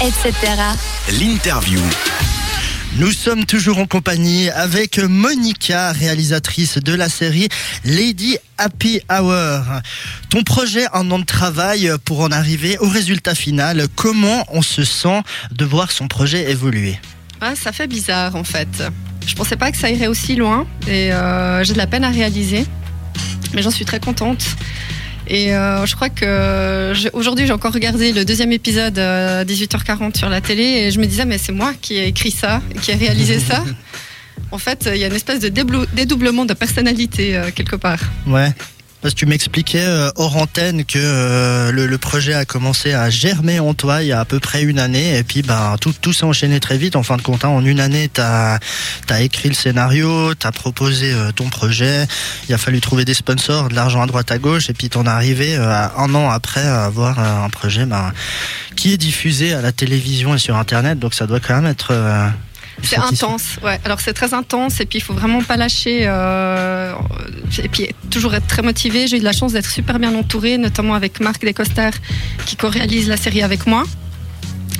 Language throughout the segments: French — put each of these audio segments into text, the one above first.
etc. L'interview. Nous sommes toujours en compagnie avec Monica, réalisatrice de la série Lady Happy Hour. Ton projet, un an de travail pour en arriver au résultat final. Comment on se sent de voir son projet évoluer? Ah, ça fait bizarre en fait. Je pensais pas que ça irait aussi loin et euh, j'ai de la peine à réaliser, mais j'en suis très contente. Et euh, je crois que aujourd'hui j'ai encore regardé le deuxième épisode à 18h40 sur la télé et je me disais mais c'est moi qui ai écrit ça, qui ai réalisé ça. En fait, il y a une espèce de dédoublement de personnalité euh, quelque part. Ouais. Parce que tu m'expliquais euh, hors antenne que euh, le, le projet a commencé à germer en toi il y a à peu près une année et puis ben tout, tout s'est enchaîné très vite en fin de compte. hein. En une année, tu as, écrit le scénario, tu as proposé euh, ton projet, il a fallu trouver des sponsors, de l'argent à droite à gauche et puis t'en es arrivé un an après à avoir un projet ben, qui est diffusé à la télévision et sur internet donc ça doit quand même être... C'est intense, ouais. Alors c'est très intense et puis il faut vraiment pas lâcher euh, et puis toujours être très motivé. J'ai eu la chance d'être super bien entourée, notamment avec Marc Descoster qui co-réalise la série avec moi.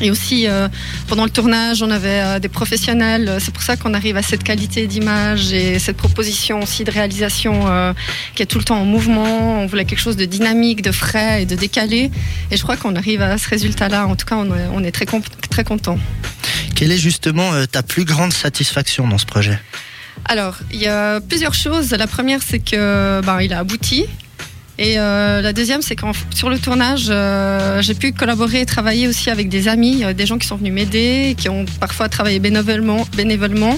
Et aussi euh, pendant le tournage, on avait euh, des professionnels. C'est pour ça qu'on arrive à cette qualité d'image et cette proposition aussi de réalisation euh, qui est tout le temps en mouvement. On voulait quelque chose de dynamique, de frais et de décalé. Et je crois qu'on arrive à ce résultat-là. En tout cas, on est, on est très, très content. Quelle est justement euh, ta plus grande satisfaction dans ce projet? Alors, il y a plusieurs choses. La première, c'est que ben, il a abouti. Et euh, la deuxième, c'est qu'en sur le tournage, euh, j'ai pu collaborer et travailler aussi avec des amis, euh, des gens qui sont venus m'aider, qui ont parfois travaillé bénévolement. bénévolement.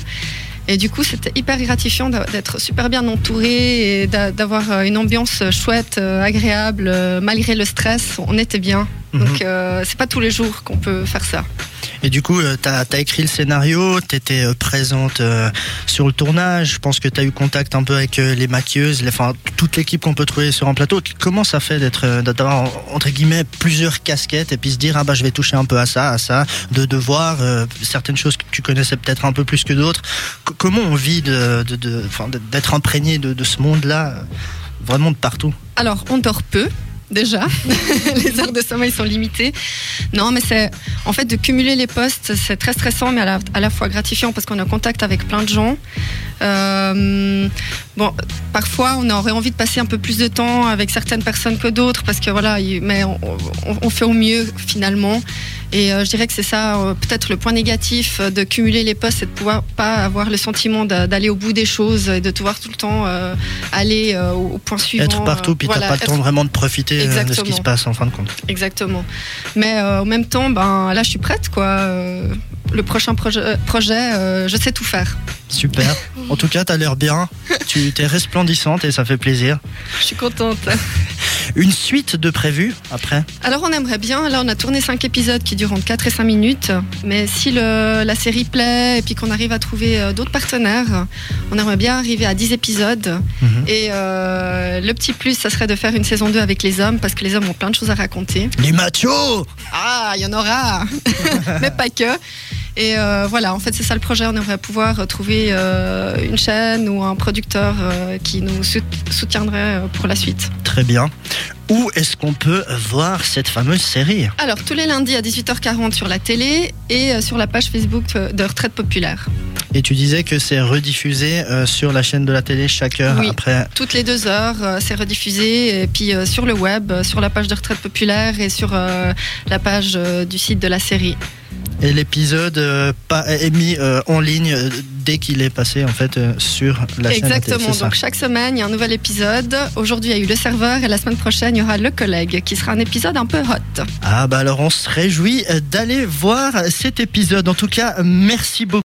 Et du coup, c'était hyper gratifiant d'être super bien entouré et d'a- d'avoir une ambiance chouette, agréable, malgré le stress. On était bien. Mhm. Donc, euh, c'est pas tous les jours qu'on peut faire ça. Et du coup, tu as, écrit le scénario, tu étais présente euh, sur le tournage, je pense que tu as eu contact un peu avec euh, les maquilleuses, les, enfin, toute l'équipe qu'on peut trouver sur un plateau. Comment ça fait d'être euh, d'avoir entre guillemets plusieurs casquettes et puis se dire ah bah je vais toucher un peu à ça, à ça, de, de voir euh, certaines choses que tu connaissais peut-être un peu plus que d'autres. Comment on vit de, de, de- enfin, de- d'être imprégné de, de ce monde-là, euh, vraiment de partout? Alors, on dort peu. Déjà, les heures de sommeil sont limitées. Non, mais c'est en fait de cumuler les postes, c'est très stressant, mais à la, fois gratifiant parce qu'on est en contact avec plein de gens. Euh, bon, parfois, on aurait envie de passer un peu plus de temps avec certaines personnes que d'autres parce que voilà, il- mais on, on- on fait au mieux finalement. Et euh, je dirais que c'est ça, euh, peut-être le point négatif de cumuler les postes, c'est de pouvoir pas avoir le sentiment d'a- d'aller au bout des choses et de devoir tout le temps euh, aller euh, au, au point suivant. Être partout, euh, puis voilà, t'as pas le temps vraiment de profiter euh, de ce qui se passe en fin de compte. Exactement. Mais euh, en même temps, ben là, je suis prête, quoi. Euh, le prochain projet, projet je sais tout faire. Super. En tout cas, tu as l'air bien. Tu es resplendissante et ça fait plaisir. Je suis contente. Une suite de prévues après Alors, on aimerait bien. Là, on a tourné cinq épisodes qui durent entre 4 et 5 minutes. Mais si le, la série plaît et puis qu'on arrive à trouver euh, d'autres partenaires, on aimerait bien arriver à 10 épisodes. Mhm. Et euh, le petit plus, ça serait de faire une saison 2 avec les hommes parce que les hommes ont plein de choses à raconter. Les machos Ah, il y en aura, mais pas que. Et euh, voilà, en fait, c'est ça le projet. On aimerait pouvoir trouver euh, une chaîne ou un producteur euh, qui nous sout- soutiendrait pour la suite. Très bien. Où est-ce qu'on peut voir cette fameuse série? Alors, tous les lundis à 18h40 sur la télé et sur la page Facebook de Retraite Populaire. Et tu disais que c'est rediffusé sur la chaîne de la télé chaque heure Oui. après. Toutes les deux heures, c'est rediffusé. Et puis sur le web, sur la page de Retraite Populaire et sur la page du site de la série. Et l'épisode euh, est mis euh, en ligne euh, dès qu'il est passé en fait euh, sur la chaîne. Exactement. Donc chaque semaine, il y a un nouvel épisode. Aujourd'hui, il y a eu le serveur et la semaine prochaine, il y aura le collègue qui sera un épisode un peu hot. Ah bah alors on se réjouit euh, d'aller voir cet épisode. En tout cas, merci beaucoup.